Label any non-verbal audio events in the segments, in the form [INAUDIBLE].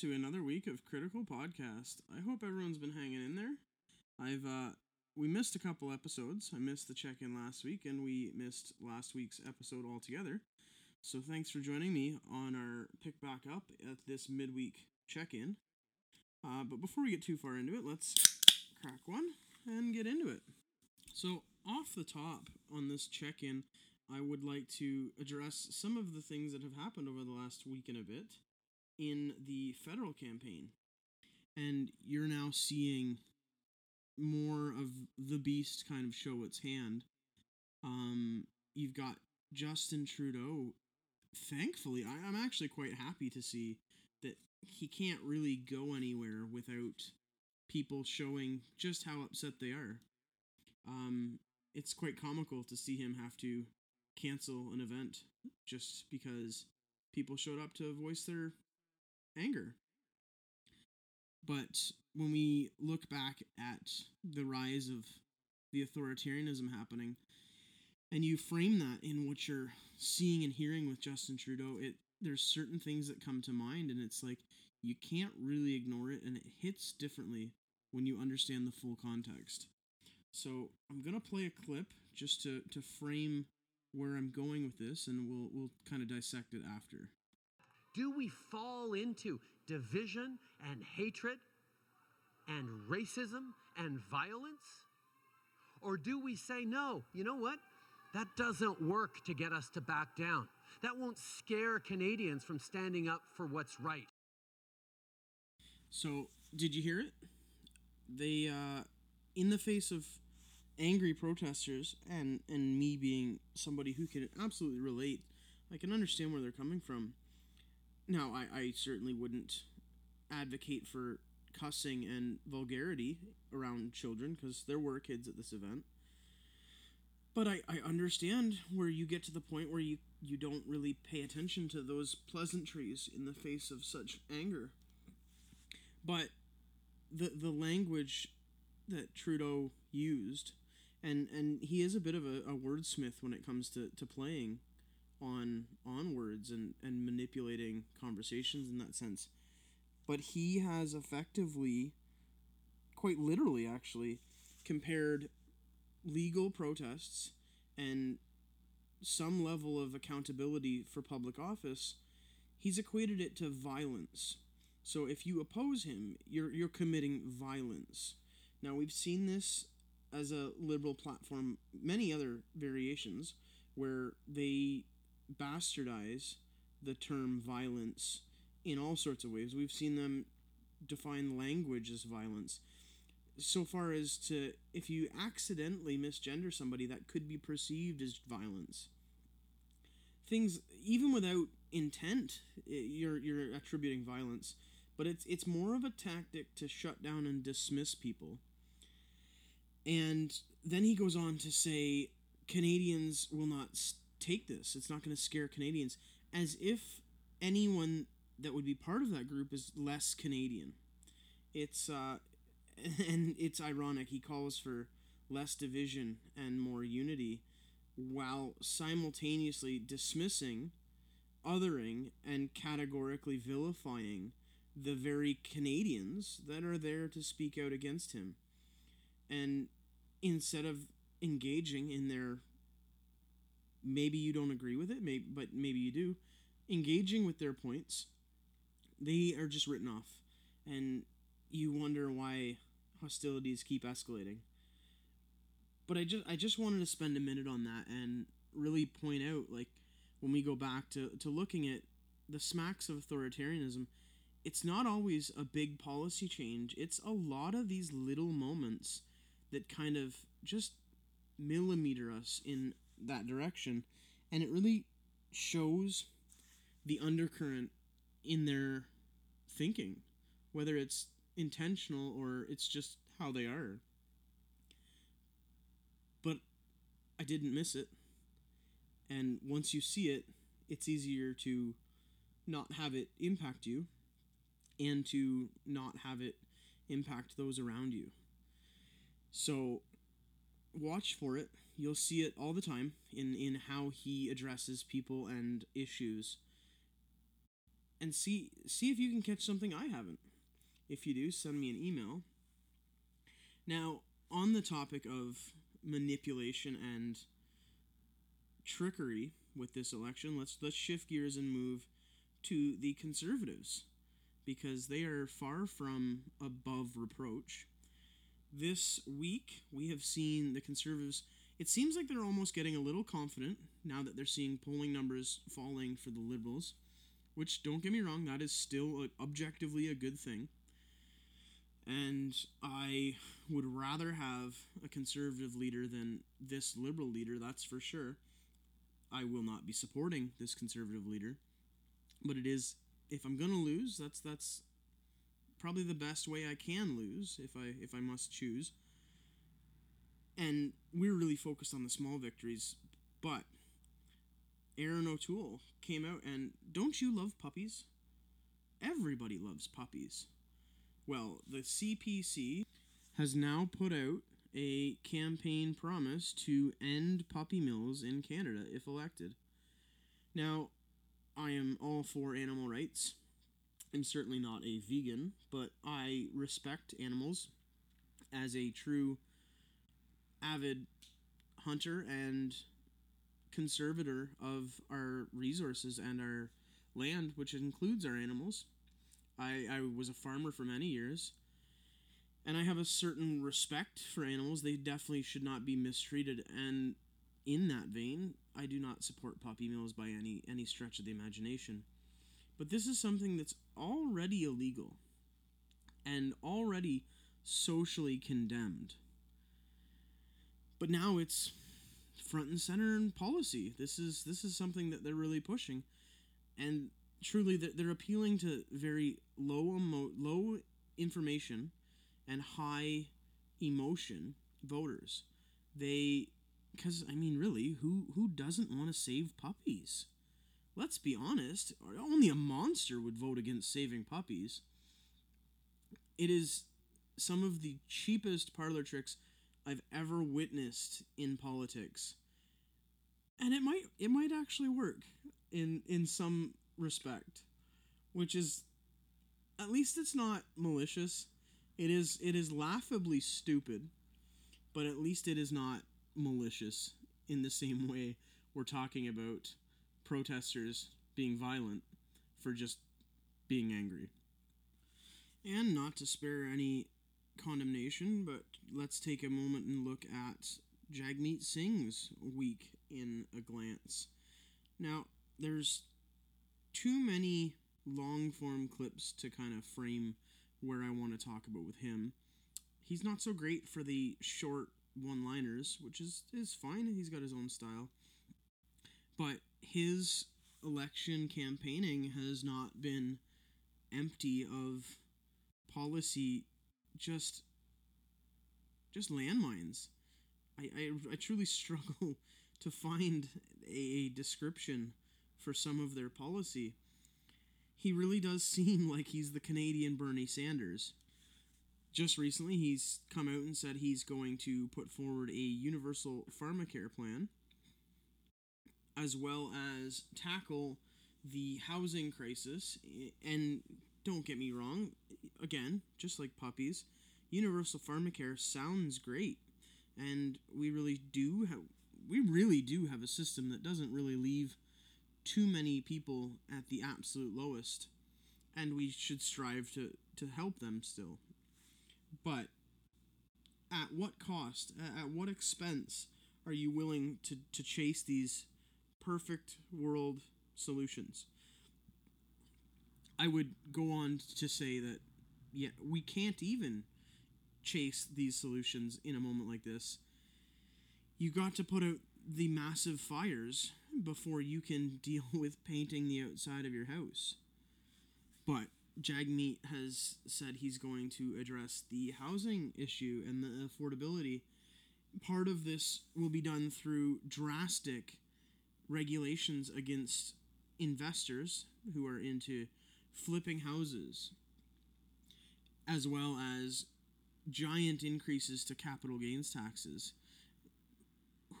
to another week of Critical Podcast. I hope everyone's been hanging in there. I've uh we missed a couple episodes. I missed the check-in last week and we missed last week's episode altogether. So thanks for joining me on our pick back up at this midweek check-in. Uh, but before we get too far into it, let's crack one and get into it. So off the top on this check-in, I would like to address some of the things that have happened over the last week and a bit in the federal campaign. And you're now seeing more of the beast kind of show its hand. Um, you've got Justin Trudeau. Thankfully, I, I'm actually quite happy to see that he can't really go anywhere without people showing just how upset they are. Um, it's quite comical to see him have to cancel an event just because people showed up to voice their anger. But when we look back at the rise of the authoritarianism happening, and you frame that in what you're seeing and hearing with Justin Trudeau, it there's certain things that come to mind, and it's like you can't really ignore it, and it hits differently when you understand the full context. So I'm gonna play a clip just to to frame where I'm going with this, and we'll we'll kind of dissect it after. Do we fall into division and hatred and racism and violence? Or do we say, no, you know what? That doesn't work to get us to back down. That won't scare Canadians from standing up for what's right. So, did you hear it? They, uh, in the face of angry protesters and and me being somebody who can absolutely relate, I can understand where they're coming from. Now, I, I certainly wouldn't advocate for cussing and vulgarity around children because there were kids at this event. But I, I understand where you get to the point where you, you don't really pay attention to those pleasantries in the face of such anger. But the the language that Trudeau used, and, and he is a bit of a, a wordsmith when it comes to, to playing on on words and, and manipulating conversations in that sense. But he has effectively, quite literally actually, compared legal protests and some level of accountability for public office, he's equated it to violence. So if you oppose him, you're you're committing violence. Now we've seen this as a liberal platform, many other variations where they bastardize the term violence in all sorts of ways. We've seen them define language as violence. So far as to if you accidentally misgender somebody, that could be perceived as violence. Things even without intent, you're you're attributing violence, but it's it's more of a tactic to shut down and dismiss people. And then he goes on to say Canadians will not take this. It's not going to scare Canadians as if anyone that would be part of that group is less Canadian. It's uh [LAUGHS] and it's ironic he calls for less division and more unity while simultaneously dismissing, othering and categorically vilifying the very Canadians that are there to speak out against him. And instead of engaging in their maybe you don't agree with it, maybe but maybe you do, engaging with their points, they are just written off. And you wonder why hostilities keep escalating. But I just I just wanted to spend a minute on that and really point out like when we go back to, to looking at the smacks of authoritarianism, it's not always a big policy change. It's a lot of these little moments that kind of just millimeter us in that direction. And it really shows the undercurrent in their thinking, whether it's intentional or it's just how they are. But I didn't miss it. And once you see it, it's easier to not have it impact you and to not have it impact those around you. So watch for it. You'll see it all the time in, in how he addresses people and issues and see see if you can catch something I haven't. If you do, send me an email. Now, on the topic of manipulation and trickery with this election, let's let's shift gears and move to the conservatives because they are far from above reproach. This week, we have seen the conservatives. It seems like they're almost getting a little confident now that they're seeing polling numbers falling for the liberals, which don't get me wrong, that is still a, objectively a good thing. And I would rather have a conservative leader than this liberal leader, that's for sure. I will not be supporting this conservative leader, but it is if I'm gonna lose, that's that's probably the best way I can lose if I if I must choose. And we're really focused on the small victories, but Erin O'Toole came out and don't you love puppies? Everybody loves puppies. Well, the CPC has now put out a campaign promise to end puppy mills in Canada if elected. Now, I am all for animal rights. I'm certainly not a vegan, but I respect animals as a true avid hunter and conservator of our resources and our land, which includes our animals. I, I was a farmer for many years, and I have a certain respect for animals. They definitely should not be mistreated. And in that vein, I do not support puppy mills by any any stretch of the imagination. But this is something that's already illegal and already socially condemned. But now it's front and center in policy. This is this is something that they're really pushing, and truly they're appealing to very low emo- low information and high emotion voters. They because I mean, really, who who doesn't want to save puppies? Let's be honest. Only a monster would vote against saving puppies. It is some of the cheapest parlor tricks I've ever witnessed in politics, and it might it might actually work in in some respect, which is at least it's not malicious. It is it is laughably stupid, but at least it is not malicious in the same way we're talking about protesters being violent for just being angry. And not to spare any condemnation, but let's take a moment and look at Jagmeet Singh's week in a glance. Now, there's too many long form clips to kind of frame where I want to talk about with him. He's not so great for the short one liners, which is, is fine. He's got his own style. But his election campaigning has not been empty of policy just just landmines. I, I, I truly [LAUGHS] struggle to find a description for some of their policy. He really does seem [LAUGHS] like he's the Canadian Bernie Sanders just recently he's come out and said he's going to put forward a universal pharmacare plan as well as tackle the housing crisis and don't get me wrong again just like puppies universal pharmacare sounds great and we really do have we really do have a system that doesn't really leave too many people at the absolute lowest and we should strive to to help them still but at what cost? At what expense are you willing to, to chase these perfect world solutions? I would go on to say that, yeah, we can't even chase these solutions in a moment like this. You got to put out the massive fires before you can [LAUGHS] deal with painting the outside of your house. But Jagmeet has said he's going to address the housing issue and the affordability. Part of this will be done through drastic regulations against investors who are into flipping houses, as well as giant increases to capital gains taxes.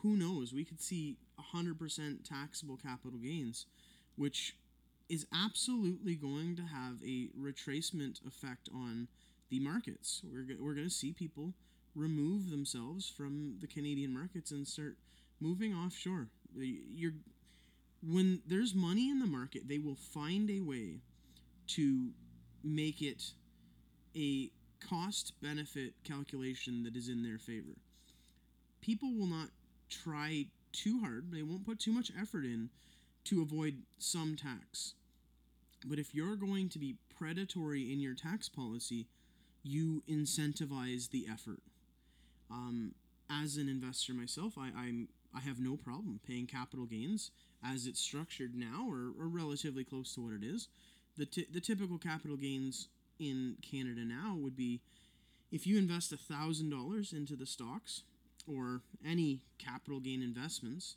Who knows? We could see 100% taxable capital gains, which is absolutely going to have a retracement effect on the markets. We're, we're going to see people remove themselves from the Canadian markets and start moving offshore. You're when there's money in the market, they will find a way to make it a cost benefit calculation that is in their favor. People will not try too hard, they won't put too much effort in to avoid some tax. But if you're going to be predatory in your tax policy, you incentivize the effort. Um, as an investor myself, I, I'm I have no problem paying capital gains as it's structured now, or, or relatively close to what it is. The, t- the typical capital gains in Canada now would be if you invest $1,000 into the stocks or any capital gain investments,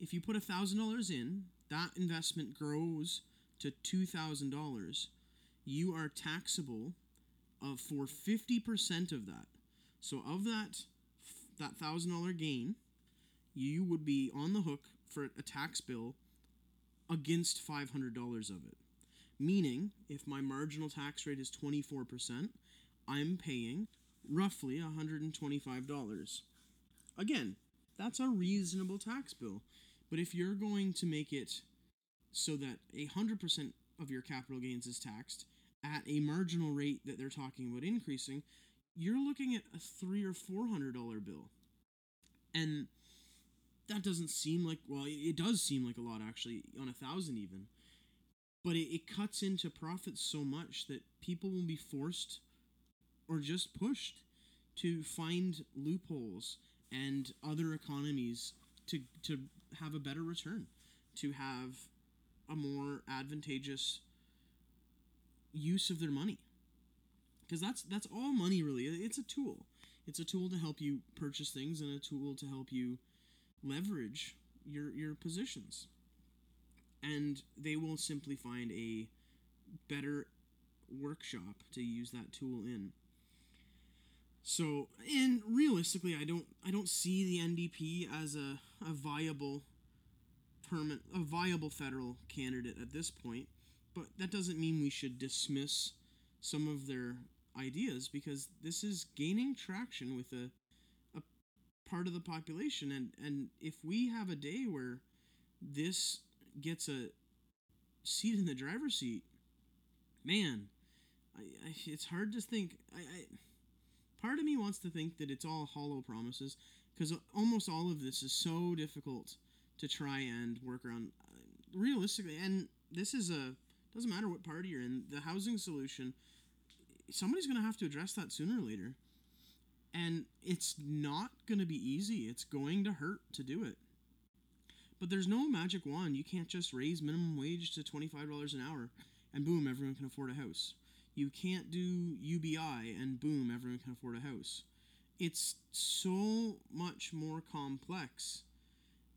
if you put $1,000 in, that investment grows to $2,000, you are taxable of for 50% of that. So of that that $1,000 gain, you would be on the hook for a tax bill against $500 of it. Meaning, if my marginal tax rate is 24%, I'm paying roughly $125. Again, that's a reasonable tax bill. But if you're going to make it so that 100% of your capital gains is taxed at a marginal rate that they're talking about increasing, you're looking at a three or four hundred dollar bill. And that doesn't seem like well, it does seem like a lot actually, on a thousand even. But it, it cuts into profits so much that people will be forced or just pushed to find loopholes and other economies to to have a better return, to have a more advantageous use of their money. Because that's that's all money really. It's a tool. It's a tool to help you purchase things and a tool to help you leverage your your positions. And they will simply find a better workshop to use that tool in. So, and realistically, I don't I don't see the NDP as a, a viable permanent a viable federal candidate at this point, but that doesn't mean we should dismiss some of their ideas because this is gaining traction with a a part of the population and and if we have a day where this gets a seat in the driver's seat, man, I, I it's hard to think I, I part of me wants to think that it's all hollow promises because almost all of this is so difficult to try and work around uh, realistically and this is a doesn't matter what party you're in the housing solution somebody's going to have to address that sooner or later. And it's not going to be easy. It's going to hurt to do it but there's no magic wand you can't just raise minimum wage to $25 an hour and boom everyone can afford a house you can't do UBI and boom, everyone can afford a house. It's so much more complex,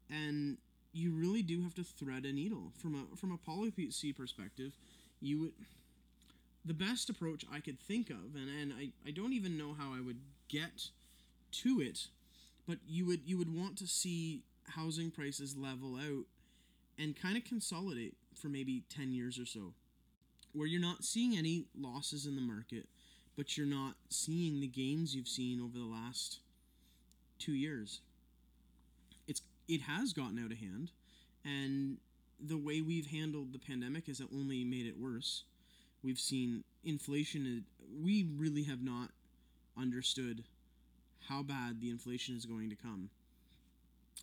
and you really do have to thread a needle from a from a policy perspective. You would the best approach I could think of, and, and I, I don't even know how I would get to it, but you would you would want to see housing prices level out and kind of consolidate for maybe 10 years or so where you're not seeing any losses in the market, but you're not seeing the gains you've seen over the last two years. It's it has gotten out of hand, and the way we've handled the pandemic has only made it worse. We've seen inflation. We really have not understood how bad the inflation is going to come,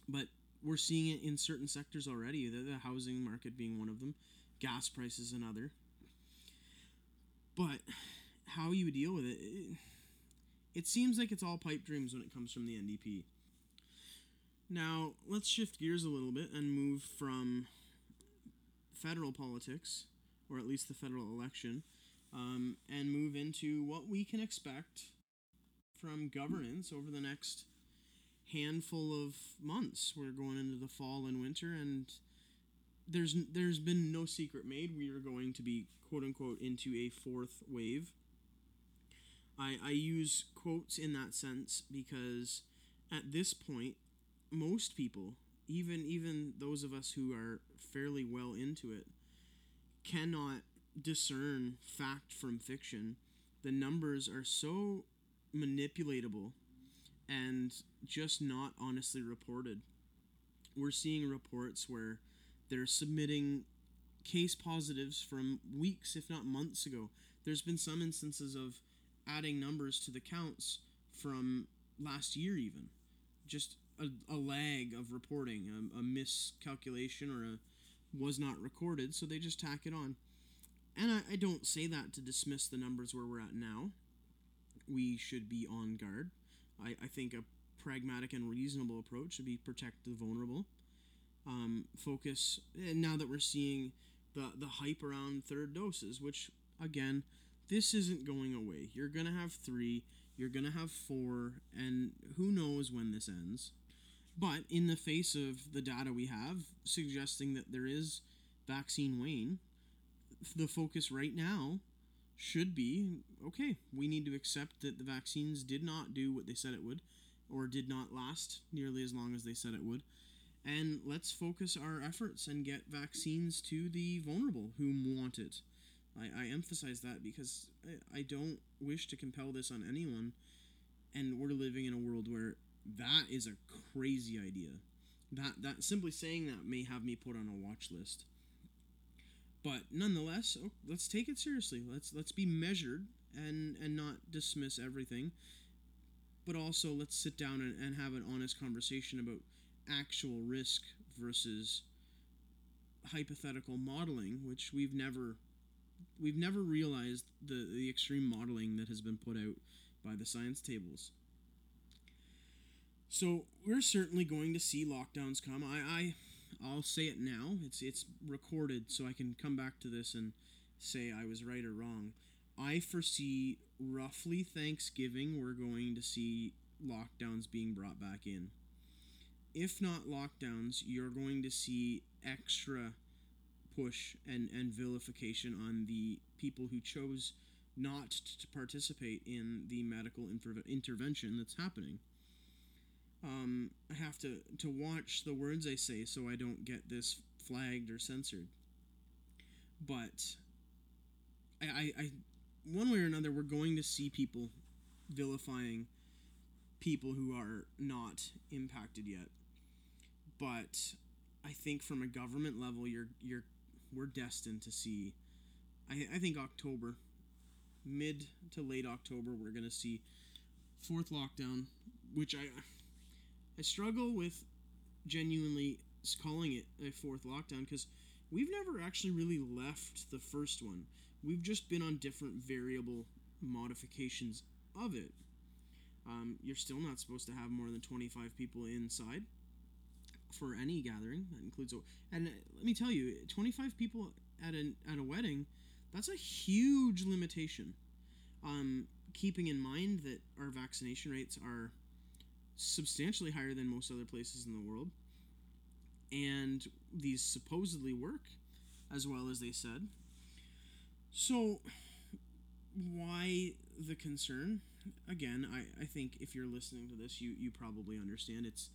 but we're seeing it in certain sectors already. The, the housing market being one of them, gas prices another. But how you deal with it, it, it seems like it's all pipe dreams when it comes from the NDP. Now, let's shift gears a little bit and move from federal politics, or at least the federal election, um, and move into what we can expect from governance over the next handful of months. We're going into the fall and winter, and there's there's been no secret made. We are going to be quote unquote into a fourth wave. I I use quotes in that sense because at this point, most people, even even those of us who are fairly well into it, cannot discern fact from fiction. The numbers are so manipulatable and just not honestly reported. We're seeing reports where they're submitting case positives from weeks, if not months ago. There's been some instances of adding numbers to the counts from last year, even. Just a, a lag of reporting, a, a miscalculation, or a was not recorded, so they just tack it on. And I, I don't say that to dismiss the numbers where we're at now. We should be on guard. I, I think a pragmatic and reasonable approach should be protect the vulnerable. Um, focus, and now that we're seeing the, the hype around third doses, which, again, this isn't going away. You're going to have three, you're going to have four, and who knows when this ends. But in the face of the data we have suggesting that there is vaccine wane, the focus right now should be okay, we need to accept that the vaccines did not do what they said it would, or did not last nearly as long as they said it would. And let's focus our efforts and get vaccines to the vulnerable who want it. I, I emphasize that because I, I don't wish to compel this on anyone. And we're living in a world where that is a crazy idea. That that simply saying that may have me put on a watch list. But nonetheless, oh, let's take it seriously. Let's let's be measured and and not dismiss everything. But also let's sit down and, and have an honest conversation about actual risk versus hypothetical modeling, which we've never we've never realized the the extreme modeling that has been put out by the science tables. So we're certainly going to see lockdowns come. I, I I'll say it now. It's it's recorded, so I can come back to this and say I was right or wrong. I foresee roughly Thanksgiving we're going to see lockdowns being brought back in. If not lockdowns, you're going to see extra push and, and vilification on the people who chose not to participate in the medical intervention that's happening um, I have to to watch the words I say so I don't get this flagged or censored. But I, I, I one way or another, we're going to see people vilifying people who are not impacted yet. But I think from a government level, you're you're we're destined to see. I, I think October, mid to late October, we're gonna see fourth lockdown, which I I struggle with genuinely calling it a fourth lockdown because we've never actually really left the first one. We've just been on different variable modifications of it. Um, you're still not supposed to have more than 25 people inside for any gathering. That includes, a, and uh, let me tell you, 25 people at a at a wedding, that's a huge limitation. Um, keeping in mind that our vaccination rates are substantially higher than most other places in the world. And these supposedly work as well as they said. So, why the concern? Again, I, I think if you're listening to this, you, you probably understand it's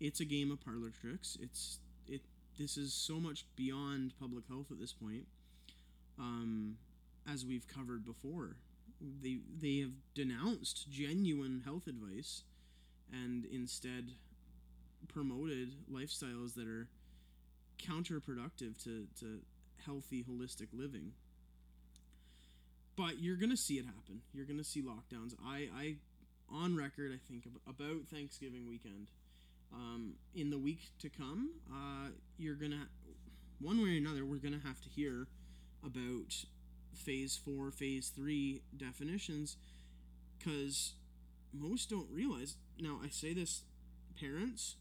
it's a game of parlor tricks. It's it this is so much beyond public health at this point. Um, as we've covered before, they they have denounced genuine health advice and instead promoted lifestyles that are counterproductive to, to healthy holistic living. But you're gonna see it happen. You're gonna see lockdowns. I i on record i think about thanksgiving weekend um, in the week to come uh, you're gonna one way or another we're gonna have to hear about phase four phase three definitions because most don't realize now, I say this, parents,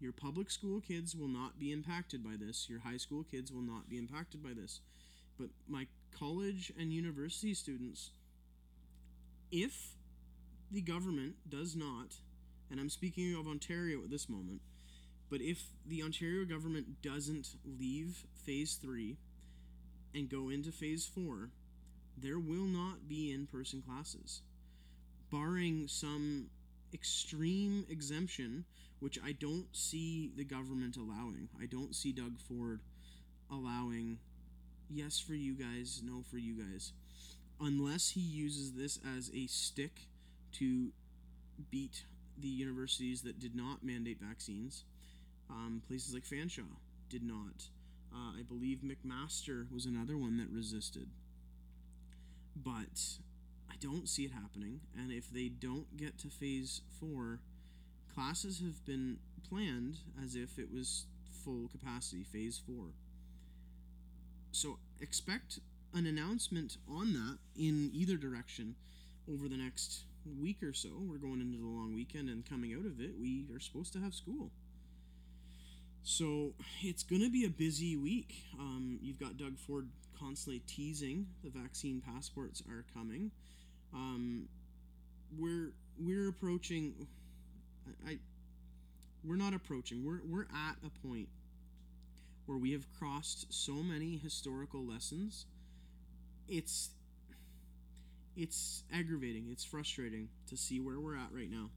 your public school kids will not be impacted by this. Your high school kids will not be impacted by this. But my college and university students, if the government does not, and I'm speaking of Ontario at this moment, but if the Ontario government doesn't leave phase three and go into phase four, there will not be in person classes. Barring some extreme exemption, which I don't see the government allowing. I don't see Doug Ford allowing yes for you guys, no for you guys. Unless he uses this as a stick to beat the universities that did not mandate vaccines. Um, places like Fanshawe did not. Uh, I believe McMaster was another one that resisted. But don't see it happening. And if they don't get to phase four, classes have been planned as if it was full capacity, phase four. So expect an announcement on that in either direction over the next week or so. We're going into the long weekend, and coming out of it, we are supposed to have school. So it's going to be a busy week. Um, you've got Doug Ford constantly teasing the vaccine passports are coming. Um, we're we're approaching. I, I we're not approaching. We're we're at a point where we have crossed so many historical lessons. It's it's aggravating. It's frustrating to see where we're at right now.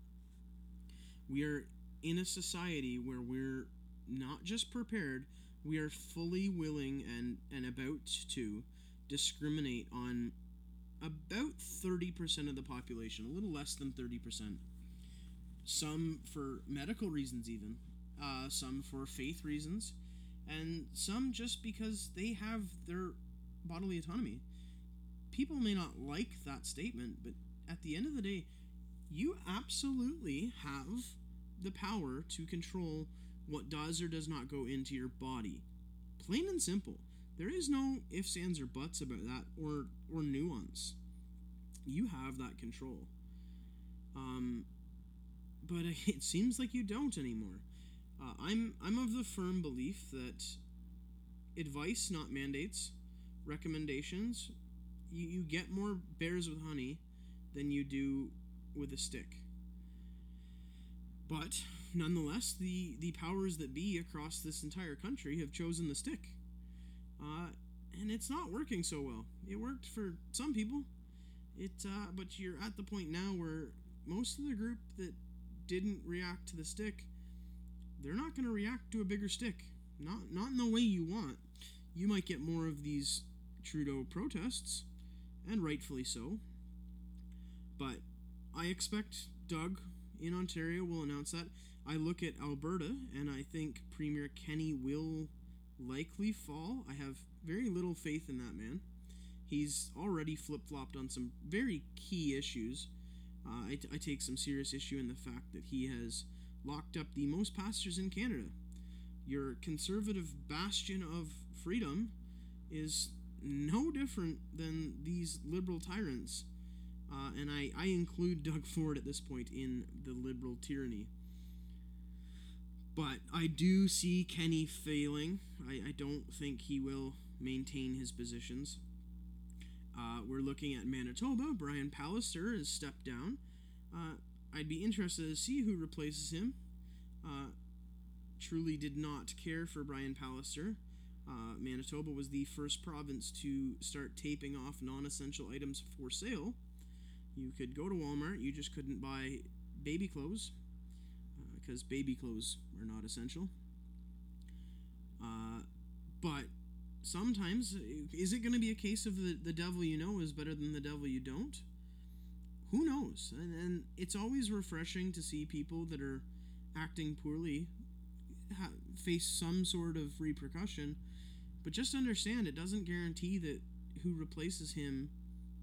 We are in a society where we're not just prepared, we are fully willing and, and about to discriminate on about 30% of the population, a little less than 30%. Some for medical reasons, even, uh, some for faith reasons, and some just because they have their bodily autonomy. People may not like that statement, but at the end of the day, you absolutely have the power to control what does or does not go into your body. Plain and simple. There is no ifs, ands, or buts about that or or nuance. You have that control. Um, but [LAUGHS] it seems like you don't anymore. Uh, I'm I'm of the firm belief that advice, not mandates, recommendations, you, you get more bears with honey than you do with a stick. But nonetheless, the, the powers that be across this entire country have chosen the stick. Uh, and it's not working so well. It worked for some people. It, uh, but you're at the point now where most of the group that didn't react to the stick, they're not going to react to a bigger stick. Not not in the way you want. You might get more of these Trudeau protests, and rightfully so. But I expect Doug in Ontario will announce that. I look at Alberta, and I think Premier Kenney will likely fall. I have very little faith in that man. He's already flip flopped on some very key issues. Uh, I, t- I take some serious issue in the fact that he has locked up the most pastors in Canada. Your conservative bastion of freedom is no different than these liberal tyrants. Uh, and I, I include Doug Ford at this point in the liberal tyranny. But I do see Kenney failing. I, I don't think he will maintain his positions. Uh, we're looking at Manitoba. Brian Pallister has stepped down. Uh, I'd be interested to see who replaces him. Uh, truly did not care for Brian Pallister. Uh, Manitoba was the first province to start taping off non essential items for sale. You could go to Walmart, you just couldn't buy baby clothes because uh, baby clothes are not essential. Uh, but sometimes, is it going to be a case of the, the devil you know is better than the devil you don't? Who knows? And, and it's always refreshing to see people that are acting poorly ha- face some sort of repercussion. But just understand, it doesn't guarantee that who replaces him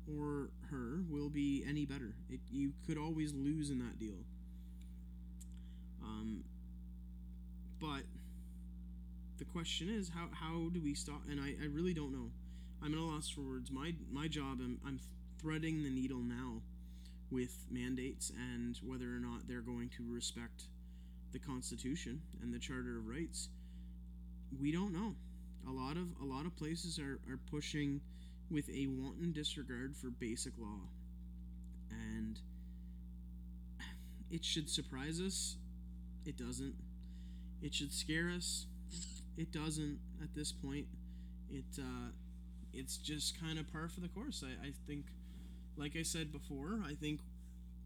or her will be any better. It, you could always lose in that deal. Um, but the question is, how, how do we stop? And I, I really don't know. I'm at a loss for words. My my job, I'm, I'm threading the needle now with mandates and whether or not they're going to respect the Constitution and the Charter of Rights. We don't know. A lot of a lot of places are, are pushing with a wanton disregard for basic law. And it should surprise us. It doesn't. It should scare us. It doesn't at this point. It uh, it's just kind of par for the course. I, I think, like I said before, I think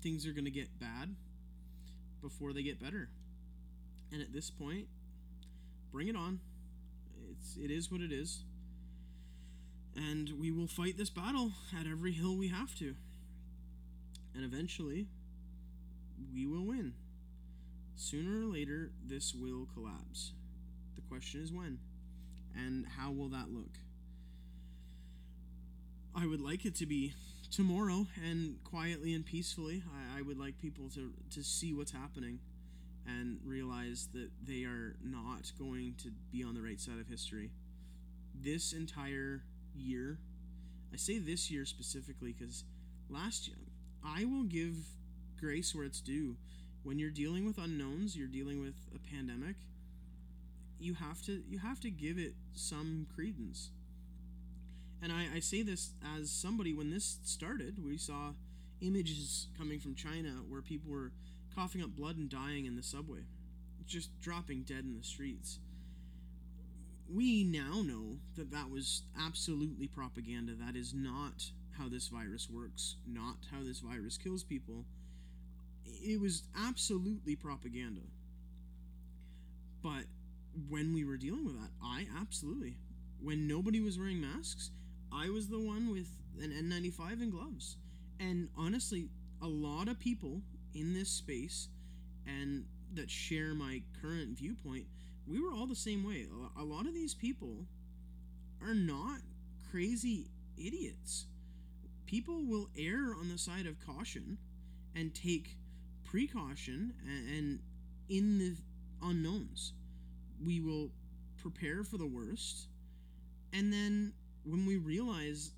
things are going to get bad before they get better. And at this point, bring it on. It's it is what it is. And we will fight this battle at every hill we have to. And eventually, we will win. Sooner or later, this will collapse. The question is when. And how will that look? I would like it to be tomorrow and quietly and peacefully. I, I would like people to, to see what's happening and realize that they are not going to be on the right side of history. This entire year, I say this year specifically because last year, I will give grace where it's due. When you're dealing with unknowns, you're dealing with a pandemic. You have to you have to give it some credence. And I, I say this as somebody when this started, we saw images coming from China where people were coughing up blood and dying in the subway, just dropping dead in the streets. We now know that that was absolutely propaganda. That is not how this virus works, not how this virus kills people. It was absolutely propaganda. But when we were dealing with that, I absolutely, when nobody was wearing masks, I was the one with an N95 and gloves. And honestly, a lot of people in this space and that share my current viewpoint, we were all the same way. A lot of these people are not crazy idiots. People will err on the side of caution and take precaution and, in the unknowns. We will prepare for the worst and then when we realize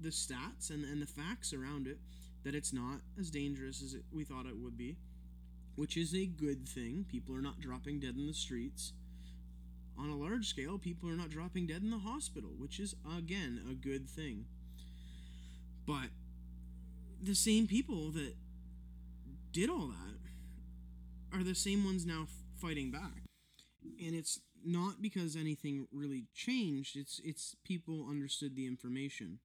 the stats and, and the facts around it, that it's not as dangerous as it, we thought it would be, which is a good thing. People are not dropping dead in the streets. On a large scale, people are not dropping dead in the hospital, which is, again, a good thing. But the same people that did all that are the same ones now fighting back. And it's not because anything really changed it's it's people understood the information.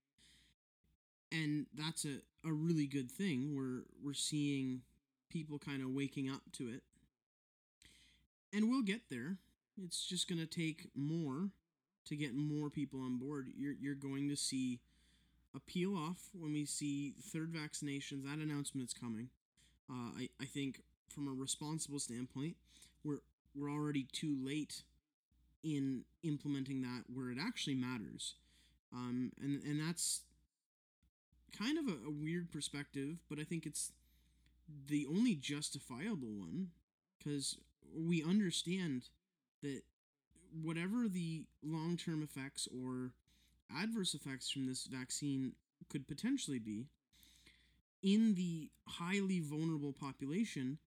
And that's a, a really good thing. We're we're seeing people kind of waking up to it. And we'll get there. It's just going to take more to get more people on board. You're, you're going to see a peel off when we see third vaccinations. That announcement's coming. Uh, I, I think from a responsible standpoint we're we're already too late in implementing that where it actually matters. Um, and and that's kind of a, a weird perspective, but I think it's the only justifiable one because we understand that whatever the long term effects or adverse effects from this vaccine could potentially be, in the highly vulnerable population,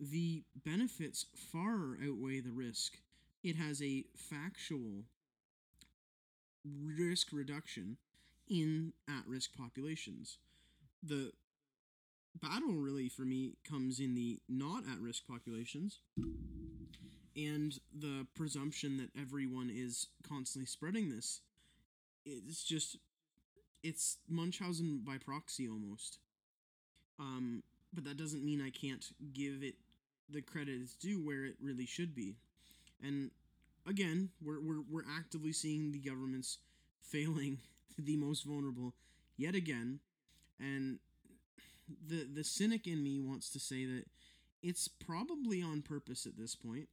the benefits far outweigh the risk it has a factual risk reduction in at risk populations. The battle really for me comes in the not at risk populations and the presumption that everyone is constantly spreading this. It's just it's Munchausen by proxy almost. Um, but that doesn't mean I can't give it the credit is due where it really should be. And again, we're, we're, we're actively seeing the governments [LAUGHS] failing [LAUGHS] the most vulnerable yet again. And the the cynic in me wants to say that it's probably on purpose at this point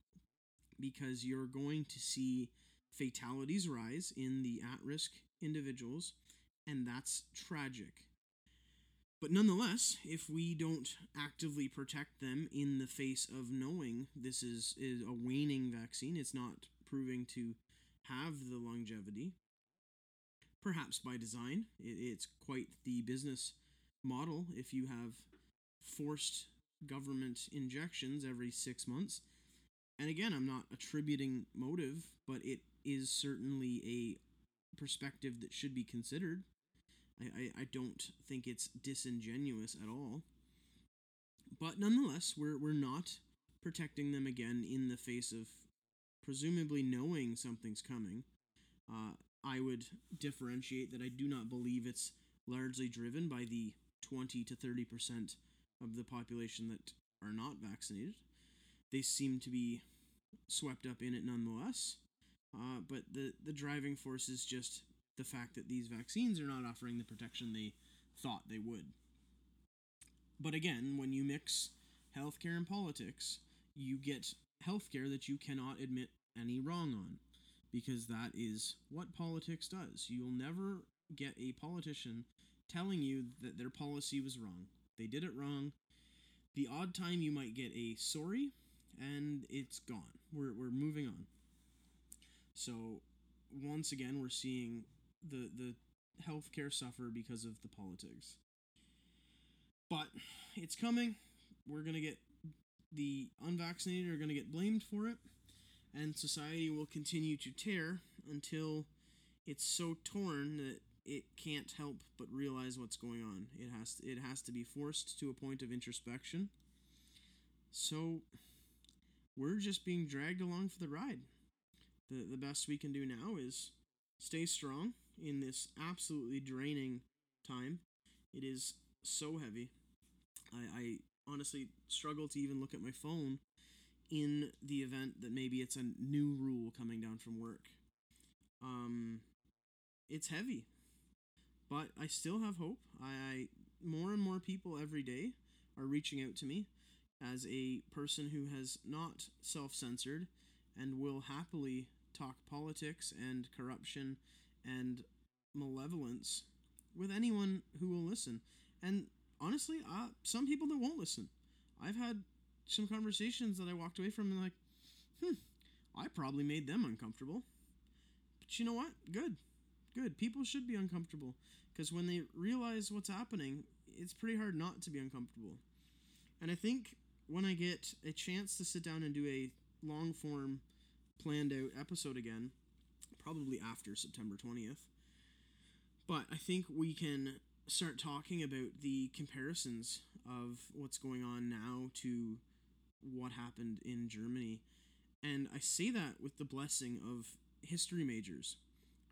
because you're going to see fatalities rise in the at-risk individuals and that's tragic but nonetheless, if we don't actively protect them in the face of knowing this is, is a waning vaccine, it's not proving to have the longevity, perhaps by design, it, it's quite the business model if you have forced government injections every six months. And again, I'm not attributing motive, but it is certainly a perspective that should be considered. I, I, I don't think it's disingenuous at all. But nonetheless, we're, we're not protecting them again in the face of presumably knowing something's coming. Uh, I would differentiate that I do not believe it's largely driven by the 20 to 30% of the population that are not vaccinated. They seem to be swept up in it nonetheless. Uh, but the, the driving force is just the fact that these vaccines are not offering the protection they thought they would. But again, when you mix healthcare and politics, you get healthcare that you cannot admit any wrong on because that is what politics does. You'll never get a politician telling you that their policy was wrong. They did it wrong. The odd time you might get a sorry and it's gone. We're, we're moving on. So once again, we're seeing the the healthcare suffer because of the politics. But it's coming. We're gonna get the unvaccinated are gonna get blamed for it, and society will continue to tear until it's so torn that it can't help but realize what's going on. It has to, it has to be forced to a point of introspection. So we're just being dragged along for the ride. The the best we can do now is stay strong in this absolutely draining time. It is so heavy. I, I honestly struggle to even look at my phone in the event that maybe it's a new rule coming down from work. Um, it's heavy, but I still have hope. I, I more and more people every day are reaching out to me as a person who has not self-censored and will happily talk politics and corruption and malevolence with anyone who will listen. And honestly, uh, some people that won't listen. I've had some conversations that I walked away from and like, hmm, I probably made them uncomfortable. But you know what? Good. Good. People should be uncomfortable because when they realize what's happening, it's pretty hard not to be uncomfortable. And I think when I get a chance to sit down and do a long form planned out episode again, probably after September 20th. But I think we can start talking about the comparisons of what's going on now to what happened in Germany. And I say that with the blessing of history majors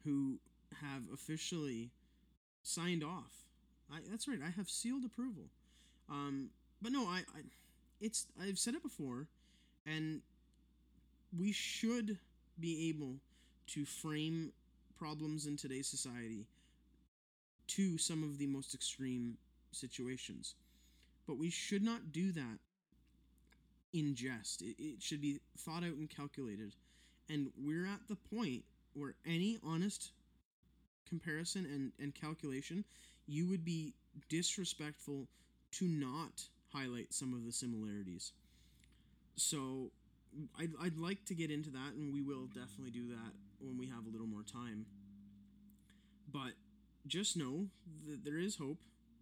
who have officially signed off. I, that's right, I have sealed approval. Um, but no, I, I it's I've said it before, and we should be able to frame problems in today's society to some of the most extreme situations. But we should not do that in jest. It, it should be thought out and calculated. And we're at the point where any honest comparison and, and calculation, you would be disrespectful to not highlight some of the similarities. So I'd, I'd like to get into that, and we will definitely do that when we have a little more time. But just know that there is hope.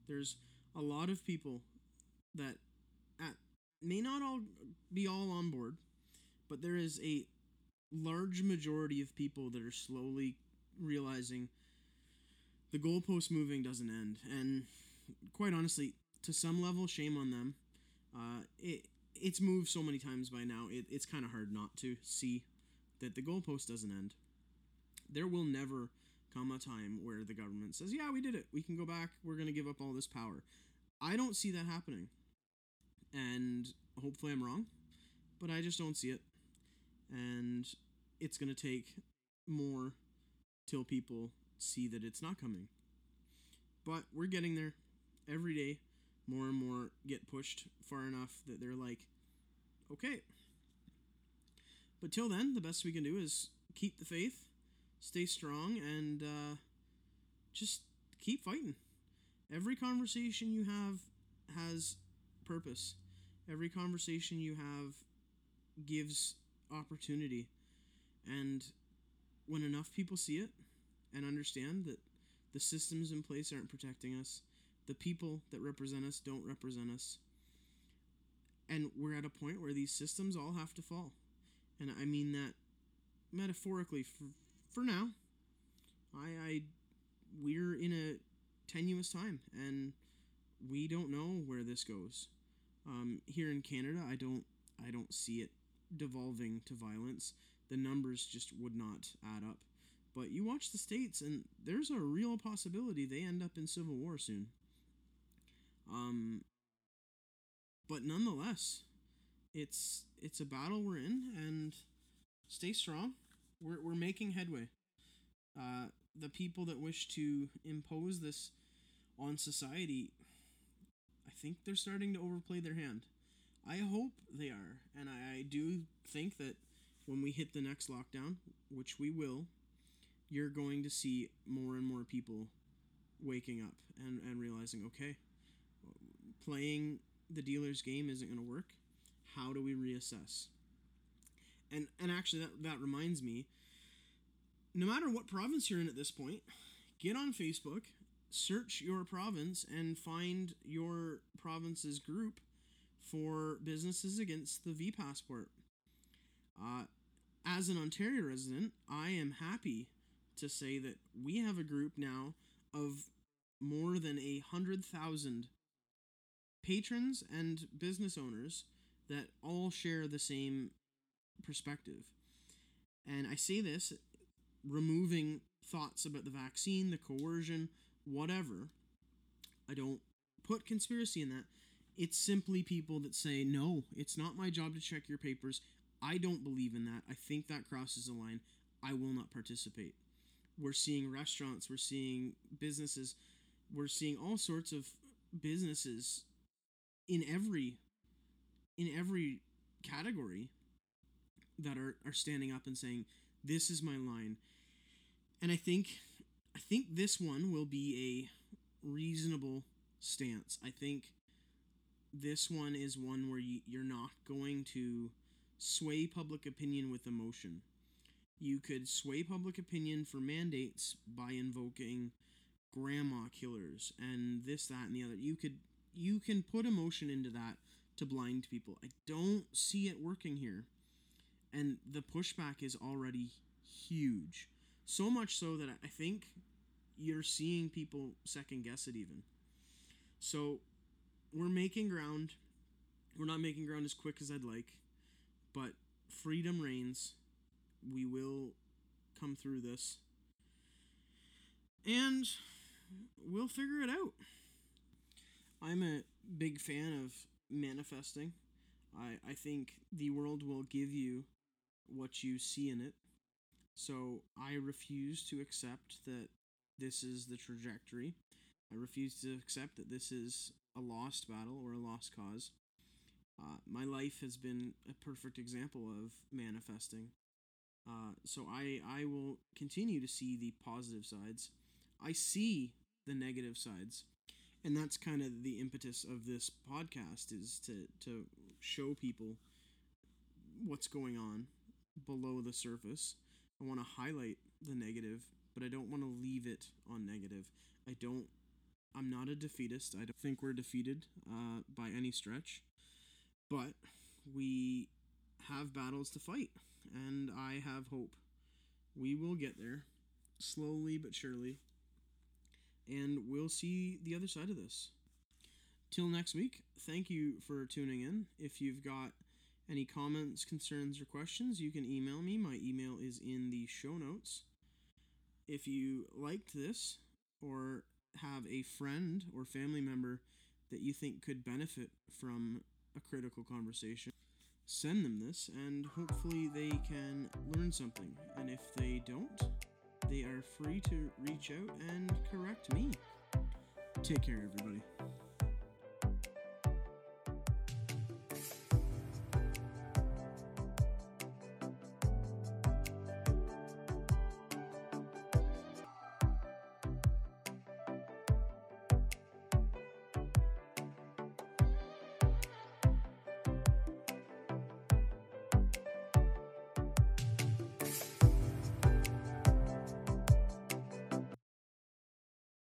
There's a lot of people that at, may not all be all on board, but there is a large majority of people that are slowly realizing the goalpost moving doesn't end. And quite honestly, to some level, shame on them. Uh, it it's moved so many times by now. It, it's kind of hard not to see that the goalpost doesn't end. There will never come a time where the government says, "Yeah, we did it. We can go back. We're going to give up all this power." I don't see that happening. And hopefully I'm wrong, but I just don't see it. And it's going to take more till people see that it's not coming. But we're getting there every day more and more get pushed far enough that they're like, okay. But till then, the best we can do is keep the faith, stay strong, and uh, just keep fighting. Every conversation you have has purpose. Every conversation you have gives opportunity. And when enough people see it and understand that the systems in place aren't protecting us, the people that represent us don't represent us. And we're at a point where these systems all have to fall. And I mean that metaphorically for, for now. I, I we're in a tenuous time and we don't know where this goes. Um, here in Canada, I don't I don't see it devolving to violence. The numbers just would not add up. But you watch the states, and there's a real possibility they end up in civil war soon. Um, but nonetheless, it's it's a battle we're in, and stay strong. We're we're making headway. Uh, the people that wish to impose this on society, I think they're starting to overplay their hand. I hope they are, and I, I do think that when we hit the next lockdown, which we will, you're going to see more and more people waking up and, and realizing, okay, playing the dealer's game isn't going to work. How do we reassess? And and actually that, that reminds me, no matter what province you're in at this point, get on Facebook, search your province and find your province's group for businesses against the V passport. Uh, as an Ontario resident, I am happy to say that we have a group now of more than a hundred thousand patrons and business owners that all share the same perspective. And I say this removing thoughts about the vaccine, the coercion, whatever. I don't put conspiracy in that. It's simply people that say, no, it's not my job to check your papers. I don't believe in that. I think that crosses the line. I will not participate. We're seeing restaurants, we're seeing businesses, we're seeing all sorts of businesses in every in every category that are, are standing up and saying, This is my line. And I think I think this one will be a reasonable stance. I think this one is one where you, you're not going to sway public opinion with emotion. You could sway public opinion for mandates by invoking grandma killers and this, that, and the other. You could you can put emotion into that to blind people. I don't see it working here. And the pushback is already huge. So much so that I think you're seeing people second guess it even. So we're making ground. We're not making ground as quick as I'd like, but freedom reigns. We will come through this. And we'll figure it out. I'm a big fan of manifesting. I, I think the world will give you what you see in it. So I refuse to accept that this is the trajectory. I refuse to accept that this is a lost battle or a lost cause. Uh, my life has been a perfect example of manifesting. Uh, so I, I will continue to see the positive sides. I see the negative sides. And that's kind of the impetus of this podcast is to, to show people what's going on below the surface. I want to highlight the negative, but I don't want to leave it on negative. I don't I'm not a defeatist. I don't think we're defeated uh, by any stretch, but we have battles to fight, and I have hope. We will get there, slowly but surely, and we'll see the other side of this. Till next week, thank you for tuning in. If you've got any comments, concerns, or questions, you can email me. My email is in the show notes. If you liked this or have a friend or family member that you think could benefit from a critical conversation, send them this and hopefully they can learn something. And if they don't, they are free to reach out and correct me. Take care, everybody.